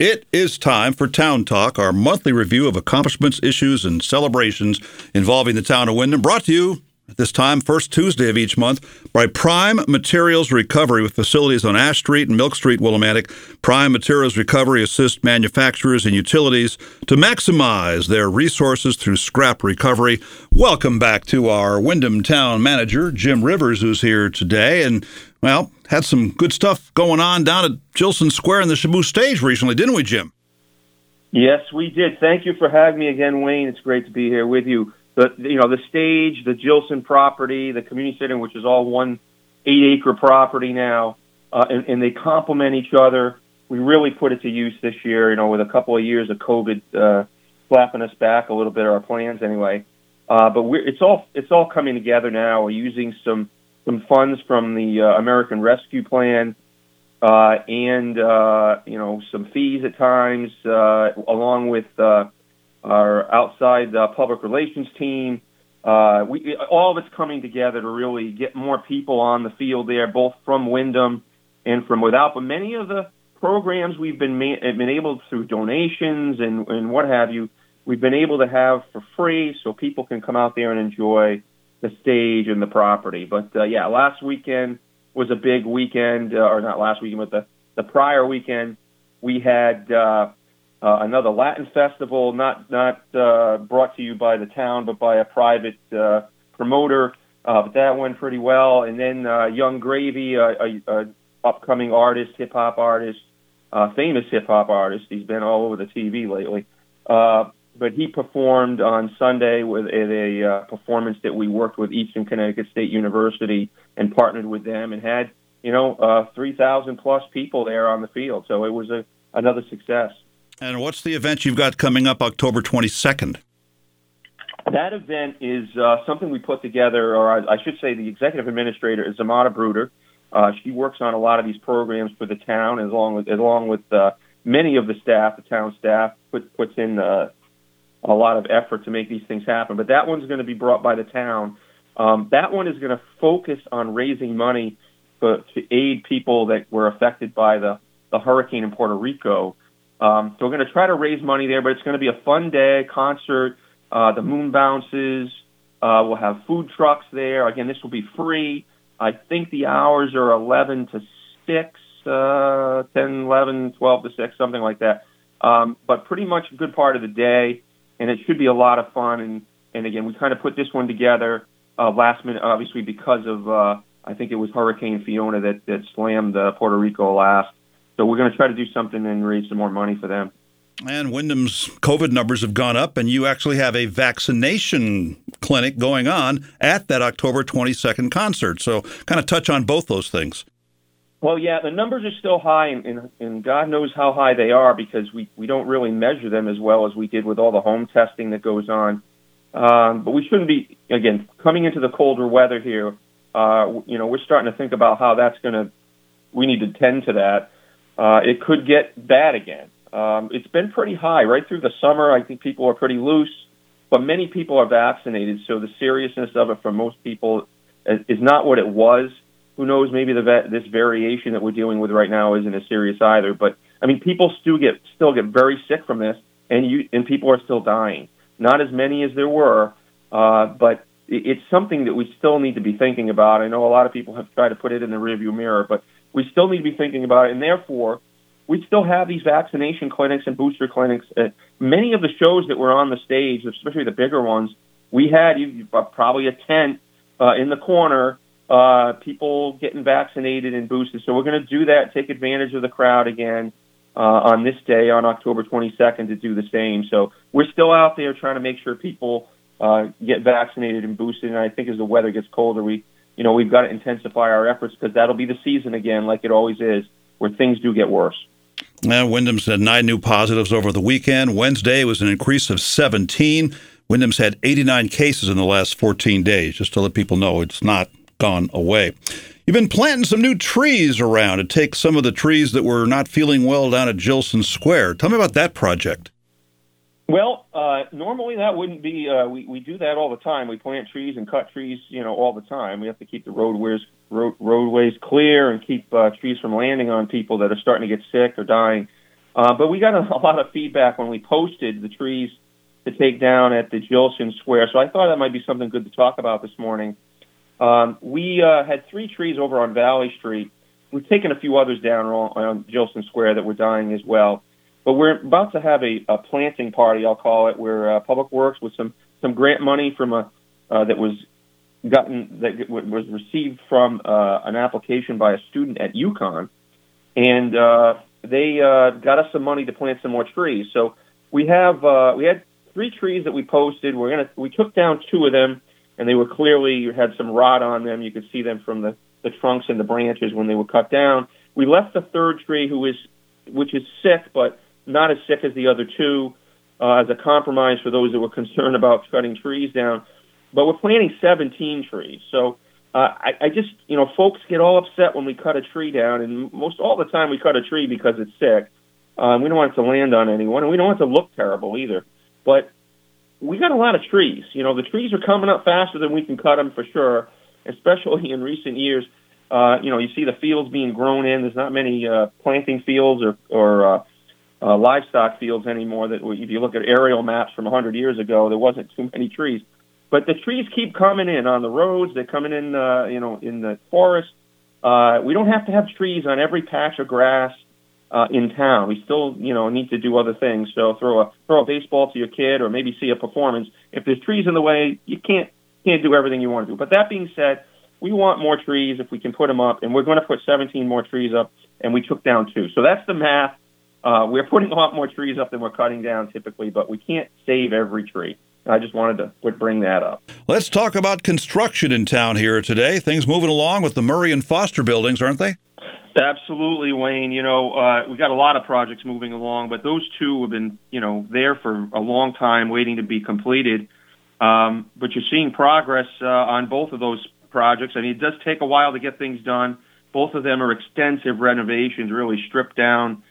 It is time for Town Talk, our monthly review of accomplishments, issues, and celebrations involving the town of Windham. Brought to you at this time, first Tuesday of each month, by Prime Materials Recovery with facilities on Ash Street and Milk Street, Willimantic. Prime Materials Recovery assists manufacturers and utilities to maximize their resources through scrap recovery. Welcome back to our Windham Town Manager, Jim Rivers, who's here today. And well, had some good stuff going on down at Jillson Square in the Shaboo stage recently, didn't we, Jim? Yes, we did. Thank you for having me again, Wayne. It's great to be here with you. The you know the stage, the Jillson property, the community center, which is all one eight acre property now, uh, and, and they complement each other. We really put it to use this year. You know, with a couple of years of COVID uh, slapping us back a little bit, of our plans anyway. Uh, but we're, it's all it's all coming together now. We're using some some funds from the uh, American Rescue Plan uh, and uh, you know some fees at times, uh, along with uh, our outside uh, public relations team. Uh, we all of it's coming together to really get more people on the field there, both from Windham and from without. But many of the programs we've been ma- been able through donations and and what have you, we've been able to have for free, so people can come out there and enjoy the stage and the property. But uh, yeah, last weekend was a big weekend, uh, or not last weekend, but the the prior weekend we had uh, uh, another Latin festival, not not uh, brought to you by the town, but by a private uh, promoter. Uh, but that went pretty well. And then uh, Yung Gravy, a, a, a upcoming artist, hip hop artist, uh, famous hip hop artist. He's been all over the TV lately. Uh, but he performed on Sunday with at a uh, performance that we worked with Eastern Connecticut State University and partnered with them and had you know uh, three thousand plus people there on the field. So it was a another success. And what's the event you've got coming up October twenty second? That event is uh, something we put together, or I, I should say, the executive administrator is Zamata Bruder. Uh, she works on a lot of these programs for the town, as long with along with uh, many of the staff, the town staff, put, puts in uh, a lot of effort to make these things happen. But that one's going to be brought by the town. Um, that one is going to focus on raising money for, to aid people that were affected by the, the hurricane in Puerto Rico. Um, so we're going to try to raise money there, but it's going to be a fun day, concert, uh, the moon bounces. Uh, we'll have food trucks there. Again, this will be free. I think the hours are 11 to 6, uh, 10, 11, 12 to 6, something like that. Um, but pretty much a good part of the day and it should be a lot of fun. And and again, we kind of put this one together uh, last minute, obviously because of uh, I think it was Hurricane Fiona that that slammed uh, Puerto Rico last. So we're going to try to do something and raise some more money for them. And Windham's COVID numbers have gone up, and you actually have a vaccination clinic going on at that October 22nd concert. So, kind of touch on both those things. Well, yeah, the numbers are still high, and, and, and God knows how high they are because we, we don't really measure them as well as we did with all the home testing that goes on. Um, but we shouldn't be, again, coming into the colder weather here, uh, you know, we're starting to think about how that's going to, we need to tend to that. Uh, it could get bad again. Um, it's been pretty high right through the summer. I think people are pretty loose, but many people are vaccinated, so the seriousness of it for most people is not what it was who knows? Maybe the this variation that we're dealing with right now isn't as serious either. But I mean, people still get still get very sick from this, and you and people are still dying. Not as many as there were, uh, but it's something that we still need to be thinking about. I know a lot of people have tried to put it in the rearview mirror, but we still need to be thinking about it, and therefore. We still have these vaccination clinics and booster clinics. Uh, many of the shows that were on the stage, especially the bigger ones, we had you, probably a tent uh, in the corner uh, people getting vaccinated and boosted. So we're going to do that, take advantage of the crowd again uh, on this day, on October 22nd, to do the same. So we're still out there trying to make sure people uh, get vaccinated and boosted. And I think as the weather gets colder, we, you know, we've got to intensify our efforts because that'll be the season again, like it always is, where things do get worse. Now, Windham's had nine new positives over the weekend. Wednesday was an increase of 17. Windham's had 89 cases in the last 14 days, just to let people know it's not gone away. You've been planting some new trees around to take some of the trees that were not feeling well down at Jillson Square. Tell me about that project. Well, uh, normally that wouldn't be. Uh, we we do that all the time. We plant trees and cut trees, you know, all the time. We have to keep the roadways road, roadways clear and keep uh, trees from landing on people that are starting to get sick or dying. Uh, but we got a, a lot of feedback when we posted the trees to take down at the Jillson Square. So I thought that might be something good to talk about this morning. Um, we uh, had three trees over on Valley Street. We've taken a few others down on, on Jillson Square that were dying as well. But we're about to have a, a planting party, I'll call it, where uh, Public Works with some some grant money from a uh, that was gotten that was received from uh, an application by a student at UConn, and uh, they uh, got us some money to plant some more trees. So we have uh, we had three trees that we posted. We're gonna we took down two of them, and they were clearly had some rot on them. You could see them from the the trunks and the branches when they were cut down. We left the third tree, who is which is sick, but not as sick as the other two, uh, as a compromise for those that were concerned about cutting trees down. But we're planting 17 trees, so. Uh, I, I just, you know, folks get all upset when we cut a tree down, and most all the time we cut a tree because it's sick. Um, we don't want it to land on anyone, and we don't want it to look terrible either. But got a lot of trees. You know, the trees are coming up faster than we can cut them for sure, especially in recent years. Uh, you know, you see the fields being grown in. There's not many uh, planting fields or, or uh, uh, livestock fields anymore. That if you look at aerial maps from 100 years ago, there wasn't too many trees. But the trees keep coming in on the roads. They're coming in, uh, you know, in the forest. Uh, we don't have to have trees on every patch of grass in town. We still, you know, need to do other things. So throw a throw a baseball to your kid, or maybe see a performance. If there's trees in the way, you can't can't do everything you want to do. But that being said, we want more trees if we can put them up, and we're going to put 17 more trees up, and we took down two. So that's the math. Uh, we're putting a lot more trees up than we're cutting down typically, but we can't save every tree. I just wanted to bring that up. Let's talk about construction in town here today. Things moving along with the Murray and Foster buildings, aren't they? Absolutely, Wayne. You know, uh, we got a lot of projects moving along, but those two have been, you know, there for a long time, waiting to be completed. Um, but you're seeing progress uh, on both of those projects. I mean, it does take a while to get things done. Both of them are extensive renovations, really stripped down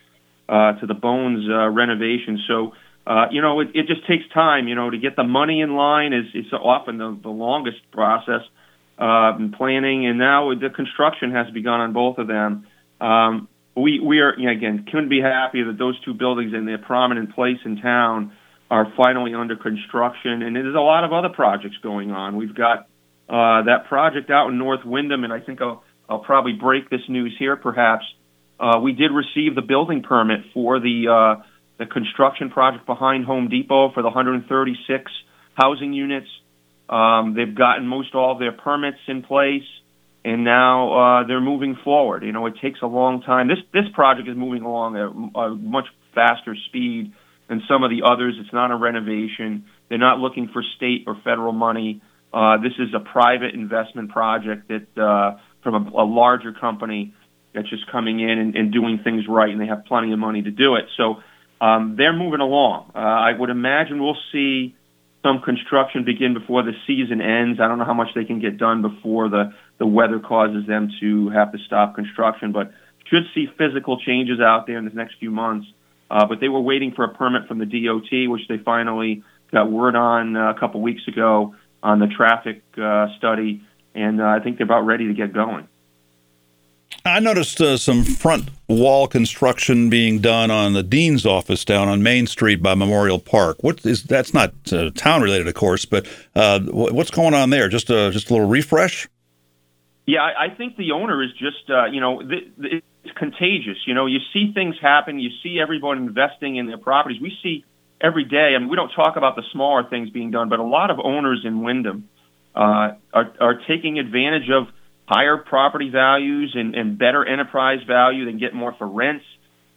uh, to the bones uh, renovations. So, uh, you know, it, it just takes time. You know, to get the money in line is is often the, the longest process uh, planning, and now the construction has begun on both of them. Um, we we are you know, again couldn't be happier that those two buildings in their prominent place in town are finally under construction, and there's a lot of other projects going on. We've got uh, that project out in North Windham, and I think I'll I'll probably break this news here. Perhaps uh, we did receive the building permit for the uh, the construction project behind Home Depot for the 136 housing units. Um, they've gotten most all of their permits in place, and now uh, they're moving forward. You know, it takes a long time. This this project is moving along at a much faster speed than some of the others. It's not a renovation. They're not looking for state or federal money. Uh, this is a private investment project that uh, from a, a larger company that's just coming in and, and doing things right, and they have plenty of money to do it. So um, they're moving along. Uh, I would imagine we'll see some construction begin before the season ends. I don't know how much they can get done before the, the weather causes them to have to stop construction, but should see physical changes out there in the next few months. Uh, but they were waiting for a permit from the DOT, which they finally got word on uh, a couple weeks ago on the traffic uh, study, and uh, I think they're about ready to get going. I noticed uh, some front wall construction being done on the dean's office down on Main Street by Memorial Park. What is that's not uh, town related, of course, but uh, what's going on there? Just a just a little refresh. Yeah, I, think the owner is just uh, you know it's contagious. You know, you see things happen, you see everyone investing in their properties. We see every day. I mean, we don't talk about the smaller things being done, but a lot of owners in Windham uh, are are taking advantage of higher property values and, and better enterprise value. They get more for rents,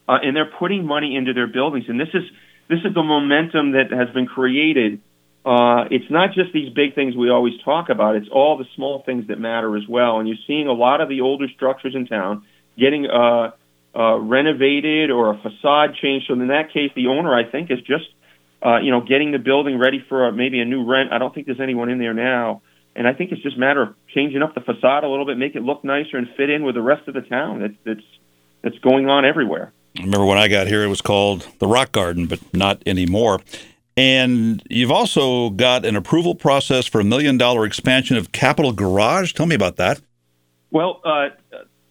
uh, and they're putting money into their buildings. And this is this is the momentum that has been created. Uh, it's not just these big things we always talk about. It's all the small things that matter as well. And you're seeing a lot of the older structures in town getting uh, uh, renovated or a facade changed. So in that case, the owner, I think, is just uh, you know getting the building ready for a, maybe a new rent. I don't think there's anyone in there now. And I think it's just a matter of changing up the facade a little bit, make it look nicer, and fit in with the rest of the town. That's that's that's going on everywhere. I remember when I got here, it was called the Rock Garden, but not anymore. And you've also got an approval process for a million dollar expansion of Capital Garage. Tell me about that. Well, uh,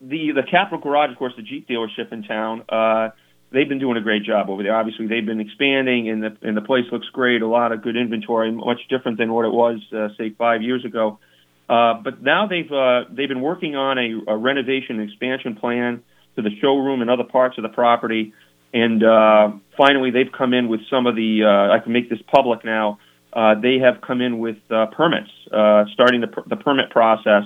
the the Capital Garage, of course, the Jeep dealership in town. Uh, they've been doing a great job over there. Obviously, they've been expanding, and the and the place looks great. A lot of good inventory, much different than what it was, uh, say, five years ago. Uh, but now they've uh, they've been working on a, a renovation and expansion plan to the showroom and other parts of the property, and uh, finally they've come in with some of the. Uh, I can make this public now. Uh, they have come in with uh, permits, uh, starting the, the permit process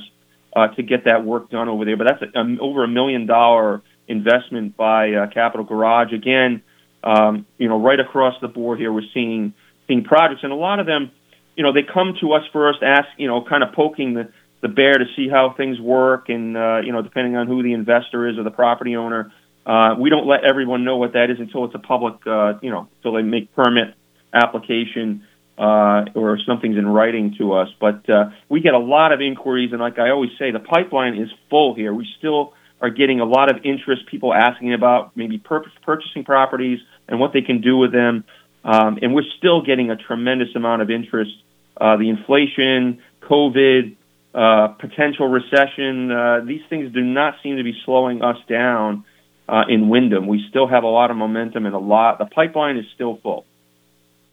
uh, to get that work done over there. But that's a, um, over a million dollar investment by uh, Capital Garage. Again, um, you know, right across the board here, we're seeing seeing projects, and a lot of them, you know, they come to us first, ask, you know, kind of poking the the bear to see how things work, and uh, you know, depending on who the investor is or the property owner. Uh, we don't let everyone know what that is until it's a public, uh, you know, until they make permit application uh, or something's in writing to us. But uh, we get a lot of inquiries, and like I always say, the pipeline is full here. We still are getting a lot of interest, people asking about maybe pur- purchasing properties and what they can do with them. Um, and we're still getting a tremendous amount of interest. Uh, the inflation, COVID, uh, potential recession, uh, these things do not seem to be slowing us down uh, in Windham. We still have a lot of momentum and a lot, the pipeline is still full.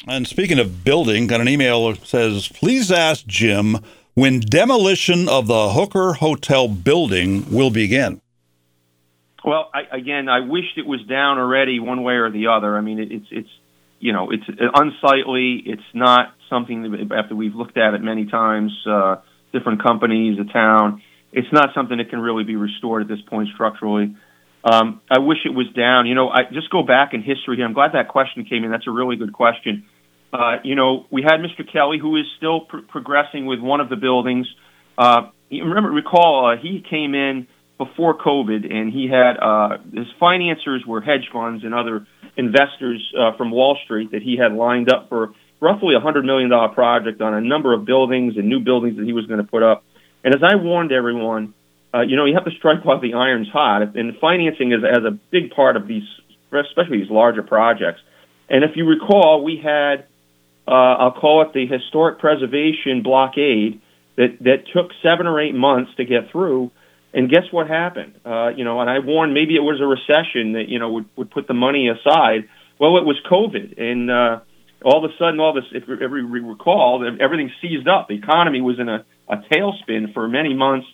And speaking of building, got an email that says, please ask Jim when demolition of the Hooker Hotel building will begin. Well, I, again, I wished it was down already, one way or the other. I mean, it, it's it's you know it's unsightly. It's not something that after we've looked at it many times, uh, different companies, the town. It's not something that can really be restored at this point structurally. Um, I wish it was down. You know, I just go back in history here. I'm glad that question came in. That's a really good question. Uh, you know, we had Mr. Kelly, who is still pr- progressing with one of the buildings. Uh, remember, recall, uh, he came in before COVID, and he had uh, his financiers were hedge funds and other investors uh, from Wall Street that he had lined up for roughly a hundred million dollar project on a number of buildings and new buildings that he was going to put up. And as I warned everyone, uh, you know, you have to strike while the iron's hot, and financing is as a big part of these, especially these larger projects. And if you recall, we had uh, I'll call it the historic preservation blockade that that took seven or eight months to get through and guess what happened? Uh, you know, and I warned maybe it was a recession that you know would would put the money aside. Well, it was COVID, and uh, all of a sudden, all this, if you recall, everything seized up. The economy was in a, a tailspin for many months,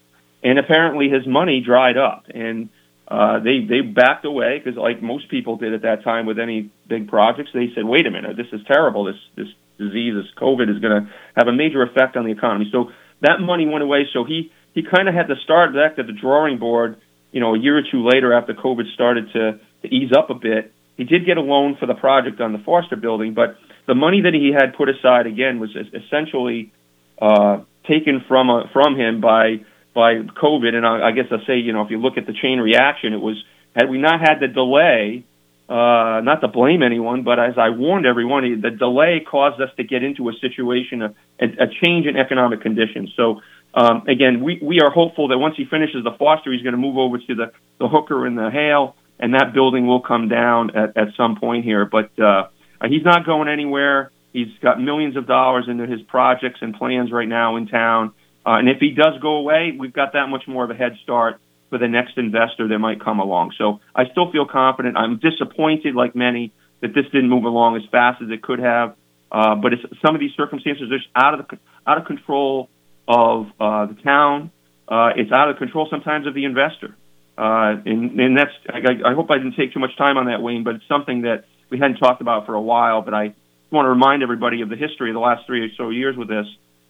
and apparently his money dried up, and uh, they they backed away because, like most people did at that time with any big projects, they said, "Wait a minute, this is terrible. This this disease, this COVID, is going to have a major effect on the economy." So that money went away. So he he kind of had to start back at the drawing board, you know, a year or two later after COVID started to, to ease up a bit. He did get a loan for the project on the Foster building, but the money that he had put aside again was essentially uh, taken from uh, from him by by COVID. And I, I guess I'll say, you know, if you look at the chain reaction, it was had we not had the delay, uh, not to blame anyone, but as I warned everyone, the delay caused us to get into a situation, a, a change in economic conditions. So um, again, we, we are hopeful that once he finishes the Foster, he's going to move over to the, the Hooker and the Hale, and that building will come down at, at some point here. But uh, he's not going anywhere. He's got millions of dollars into his projects and plans right now in town. Uh, and if he does go away, we've got that much more of a head start for the next investor that might come along. So I still feel confident. I'm disappointed, like many, that this didn't move along as fast as it could have. Uh, but it's, some of these circumstances are just out of the, out of control of uh, the town. Uh, it's out of control sometimes of the investor. Uh, and, and that's, I, I hope I didn't take too much time on that, Wayne, but it's something that we hadn't talked about for a while, but I want to remind everybody of the history of the last three or so years with this.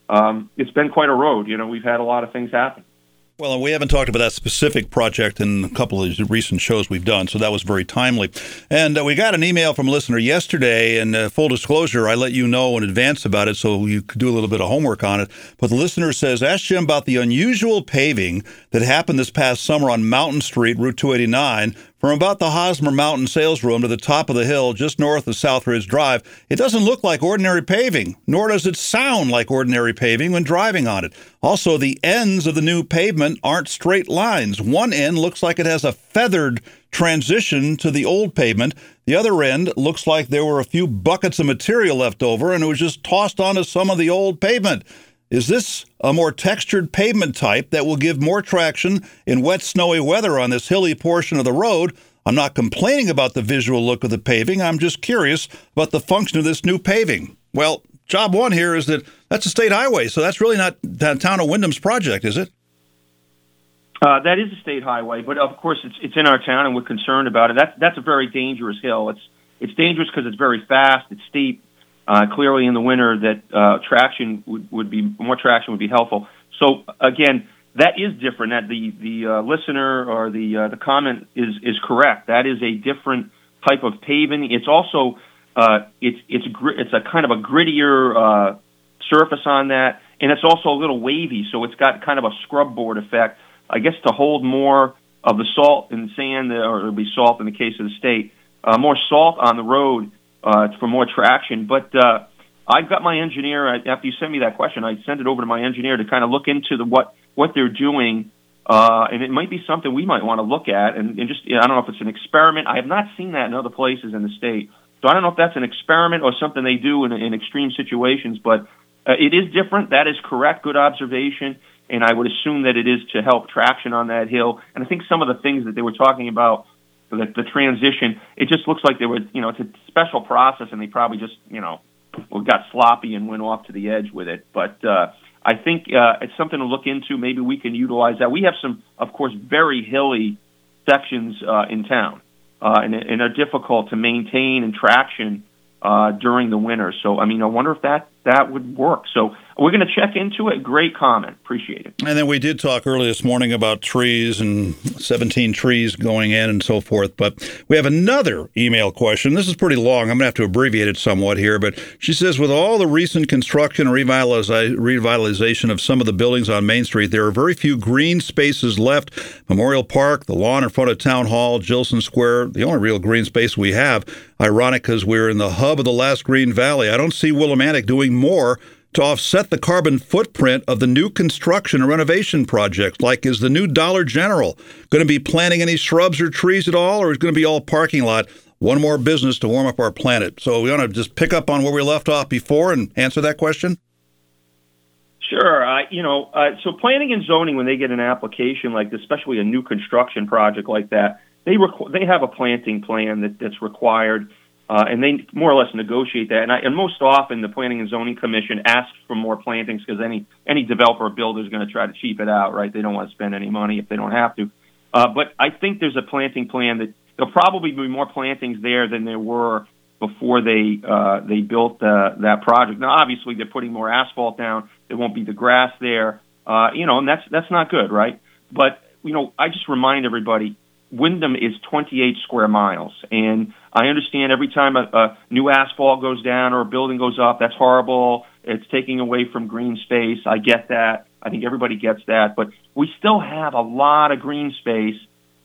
Um, it's been quite a road. You know, we've had a lot of things happen. Well, and we haven't talked about that specific project in a couple of recent shows we've done, so that was very timely. And uh, we got an email from a listener yesterday, and uh, full disclosure, I let you know in advance about it so you could do a little bit of homework on it. But the listener says, Ask Jim about the unusual paving that happened this past summer on Mountain Street, Route 289, from about the Hosmer Mountain sales room to the top of the hill just north of Southridge Drive, it doesn't look like ordinary paving, nor does it sound like ordinary paving when driving on it. Also, the ends of the new pavement aren't straight lines. One end looks like it has a feathered transition to the old pavement. The other end looks like there were a few buckets of material left over and it was just tossed onto some of the old pavement. Is this a more textured pavement type that will give more traction in wet, snowy weather on this hilly portion of the road? I'm not complaining about the visual look of the paving. I'm just curious about the function of this new paving. Well, job one here is that that's a state highway, so that's really not town of Windham's project, is it? Uh, that is a state highway, but of course it's it's in our town, and we're concerned about it. That's that's a very dangerous hill. It's it's dangerous because it's very fast, it's steep. Uh, clearly, in the winter, that uh, traction would, would be more traction would be helpful. So again, that is different. That the the uh, listener or the uh, the comment is is correct. That is a different type of paving. It's also uh, it's it's gr- it's a kind of a grittier uh, surface on that, and it's also a little wavy. So it's got kind of a scrub board effect I guess to hold more of the salt and sand, or it'll be salt in the case of the state, uh, more salt on the road uh, for more traction. But uh, I've got my engineer. After you sent me that question, I sent it over to my engineer to kind of look into the what what they're doing, uh, and it might be something we might want to look at. And, and just I don't know if it's an experiment. I have not seen that in other places in the state, so I don't know if that's an experiment or something they do in, in extreme situations. But uh, it is different. That is correct. Good observation and I would assume that it is to help traction on that hill. And I think some of the things that they were talking about, the, the transition, it just looks like there was, you know, it's a special process, and they probably just, you know, got sloppy and went off to the edge with it. But uh, I think uh, it's something to look into. Maybe we can utilize that. We have some, of course, very hilly sections uh, in town, uh, and, and are difficult to maintain and traction uh, during the winter. So, I mean, I wonder if that that would work. So we're going to check into it. Great comment. Appreciate it. And then we did talk earlier this morning about trees and 17 trees going in and so forth. But we have another email question. This is pretty long. I'm going to have to abbreviate it somewhat here. But she says, with all the recent construction and revitalization of some of the buildings on Main Street, there are very few green spaces left. Memorial Park, the lawn in front of Town Hall, Jillson Square, the only real green space we have. Ironic because we're in the hub of the last Green Valley. I don't see Willimantic doing more to offset the carbon footprint of the new construction and renovation projects, like is the new Dollar General going to be planting any shrubs or trees at all, or is it going to be all parking lot? One more business to warm up our planet. So we want to just pick up on where we left off before and answer that question. Sure. Uh, you know, uh, so planning and zoning, when they get an application like this, especially a new construction project like that, they requ- they have a planting plan that, that's required uh, and they more or less negotiate that. And, I, and most often, the Planning and Zoning Commission asks for more plantings because any any developer or builder is going to try to cheap it out, right? They don't want to spend any money if they don't have to. Uh, but I think there's a planting plan that there'll probably be more plantings there than there were before they uh, they built uh, that project. Now, obviously, they're putting more asphalt down. There won't be the grass there, uh, you know, and that's that's not good, right? But you know, I just remind everybody Windham is 28 square miles, and I understand every time a, a new asphalt goes down or a building goes up, that's horrible. It's taking away from green space. I get that. I think everybody gets that, but we still have a lot of green space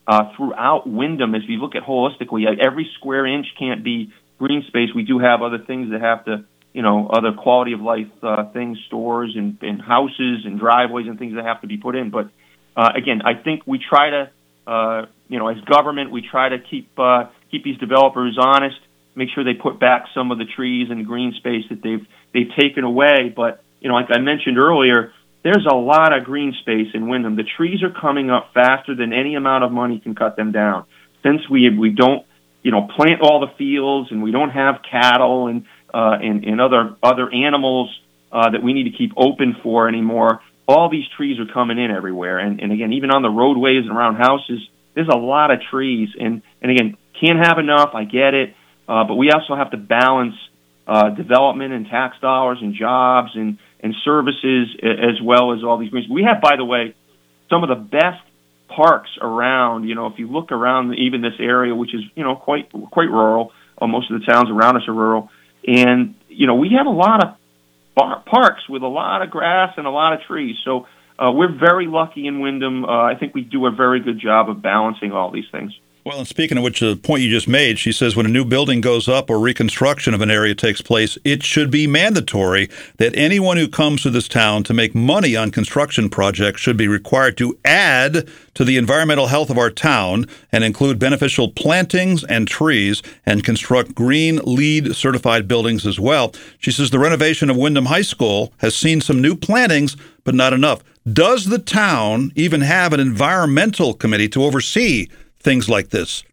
uh, throughout Windham. If you look at holistically, every square inch can't be green space. We do have other things that have to, you know, other quality of life uh, things, stores and, and houses and driveways and things that have to be put in. But uh, again, I think we try to uh, you know, as government, we try to keep uh, keep these developers honest, make sure they put back some of the trees and green space that they've they've taken away. But you know, like I mentioned earlier, there's a lot of green space in Windham. The trees are coming up faster than any amount of money can cut them down. Since we we don't you know plant all the fields and we don't have cattle and uh, and, and other other animals uh, that we need to keep open for anymore all these trees are coming in everywhere. And, and again, even on the roadways and around houses, there's a lot of trees. And, and again, can't have enough. I get it. Uh, but we also have to balance uh, development and tax dollars and jobs and, and services as well as all these greens. We have, by the way, some of the best parks around. You know, if you look around even this area, which is you know quite quite rural, uh, most of the towns around us are rural, and you know we have a lot of bar- parks with a lot of grass and a lot of trees. So uh, we're very lucky in Windham. Uh, I think we do a very good job of balancing all these things. Well, and speaking of which, the point you just made, she says when a new building goes up or reconstruction of an area takes place, it should be mandatory that anyone who comes to this town to make money on construction projects should be required to add to the environmental health of our town and include beneficial plantings and trees and construct green LEED certified buildings as well. She says the renovation of Windham High School has seen some new plantings, but not enough. Does the town even have an environmental committee to oversee things like this?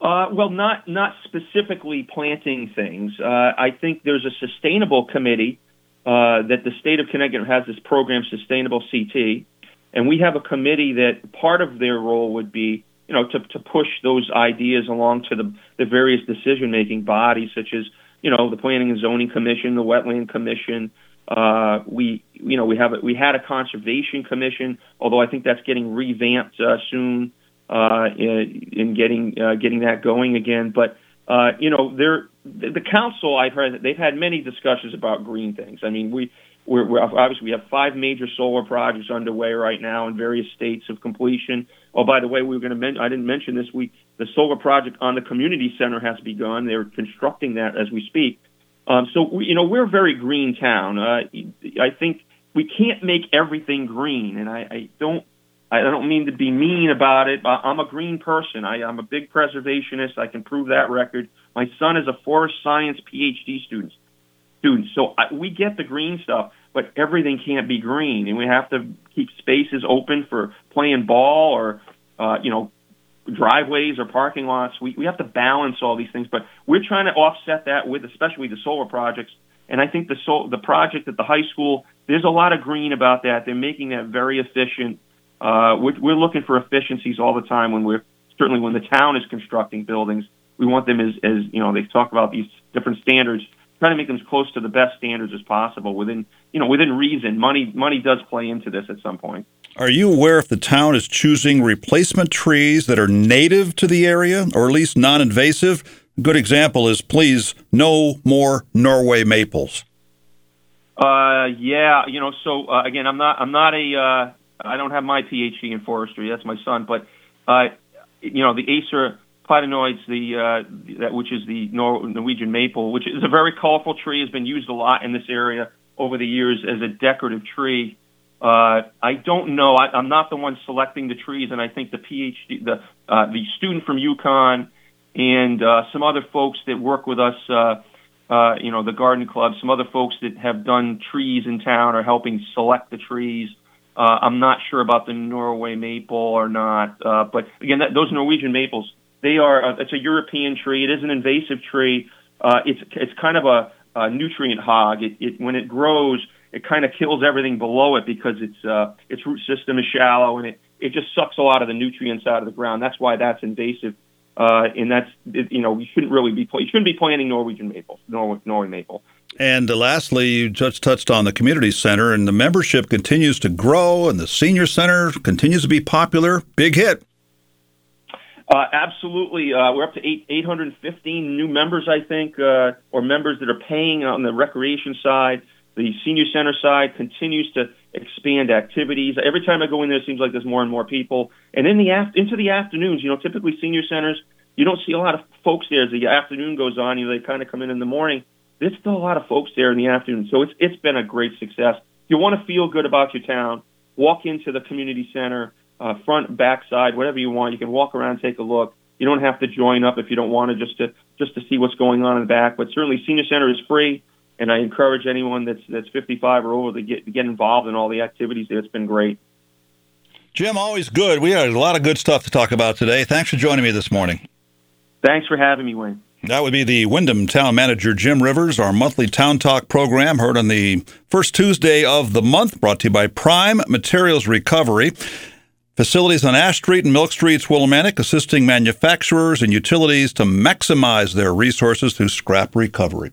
Uh, well, not not specifically planting things. Uh, I think there's a sustainable committee uh, that the state of Connecticut has this program, Sustainable CT, and we have a committee that part of their role would be, you know, to, to push those ideas along to the, the various decision making bodies, such as, you know, the Planning and Zoning Commission, the Wetland Commission. Uh, we, you know, we have we had a Conservation Commission, although I think that's getting revamped uh, soon uh, in, in getting uh, getting that going again. But uh, you know, they're, the council I've heard they've had many discussions about green things. I mean, we we're, we're, obviously we have five major solar projects underway right now in various states of completion. Oh, by the way, we were going to mention I didn't mention this. We the solar project on the community center has begun. They're constructing that as we speak. Um, so we, you know we're a very green town. Uh, I think we can't make everything green, and I, I don't I don't mean to be mean about it. I'm a green person. I, I'm a big preservationist. I can prove that record. My son is a forest science PhD student students. So I, we get the green stuff, but everything can't be green, and we have to keep spaces open for playing ball or uh, you know driveways or parking lots. We we have to balance all these things, but we're trying to offset that with especially the solar projects. And I think the sol- the project at the high school, there's a lot of green about that. They're making that very efficient. Uh, we're, we're looking for efficiencies all the time when we're certainly when the town is constructing buildings. We want them as, as you know they talk about these different standards trying to make them as close to the best standards as possible within you know within reason. Money money does play into this at some point. Are you aware if the town is choosing replacement trees that are native to the area or at least non-invasive? A good example is please no more Norway maples. Uh, yeah, you know. So uh, again, I'm not I'm not a uh, I don't have my PhD in forestry. That's my son, but uh, you know the Acer platanoides, the uh, that which is the Nor- Norwegian maple, which is a very colorful tree, has been used a lot in this area over the years as a decorative tree. Uh, I don't know. I, I'm not the one selecting the trees, and I think the PhD, the uh, the student from UConn, and uh, some other folks that work with us, uh, uh, you know, the garden club, some other folks that have done trees in town are helping select the trees. I'm not sure about the Norway maple or not, uh, but again, that, those Norwegian maples they are. Uh, it's a European tree. It is an invasive tree. Uh, it's it's kind of a, a nutrient hog. It, it when it grows, it kind of kills everything below it because its uh, its root system is shallow and it it just sucks a lot of the nutrients out of the ground. That's why that's invasive. Uh, and that's you know we shouldn't really be you shouldn't be planting Norwegian maple, Norway, Norway maple. And uh, lastly, you just touched on the community center, and the membership continues to grow, and the senior center continues to be popular. Big hit. Uh, absolutely. Uh, we're up to eight, 815 new members, I think, uh, or members that are paying on the recreation side. The senior center side continues to expand activities. Every time I go in there, it seems like there's more and more people. And in the af- into the afternoons, you know, typically senior centers, you don't see a lot of folks there as the afternoon goes on. You know, they kind of come in in the morning. There's still a lot of folks there in the afternoon. So it's it's been a great success. You want to feel good about your town, walk into the community center uh, front, back side, whatever you want. You can walk around, take a look. You don't have to join up if you don't want to, just to just to see what's going on in the back. But certainly, senior center is free, and I encourage anyone that's that's 55 or over to get to get involved in all the activities there. It's been great. Jim, always good. We had a lot of good stuff to talk about today. Thanks for joining me this morning. Thanks for having me, Wayne. That would be the Windham Town Manager Jim Rivers, our monthly Town Talk program, heard on the first Tuesday of the month, brought to you by Prime Materials Recovery. Facilities on Ash Street and Milk Streets, Willimantic, assisting manufacturers and utilities to maximize their resources through scrap recovery.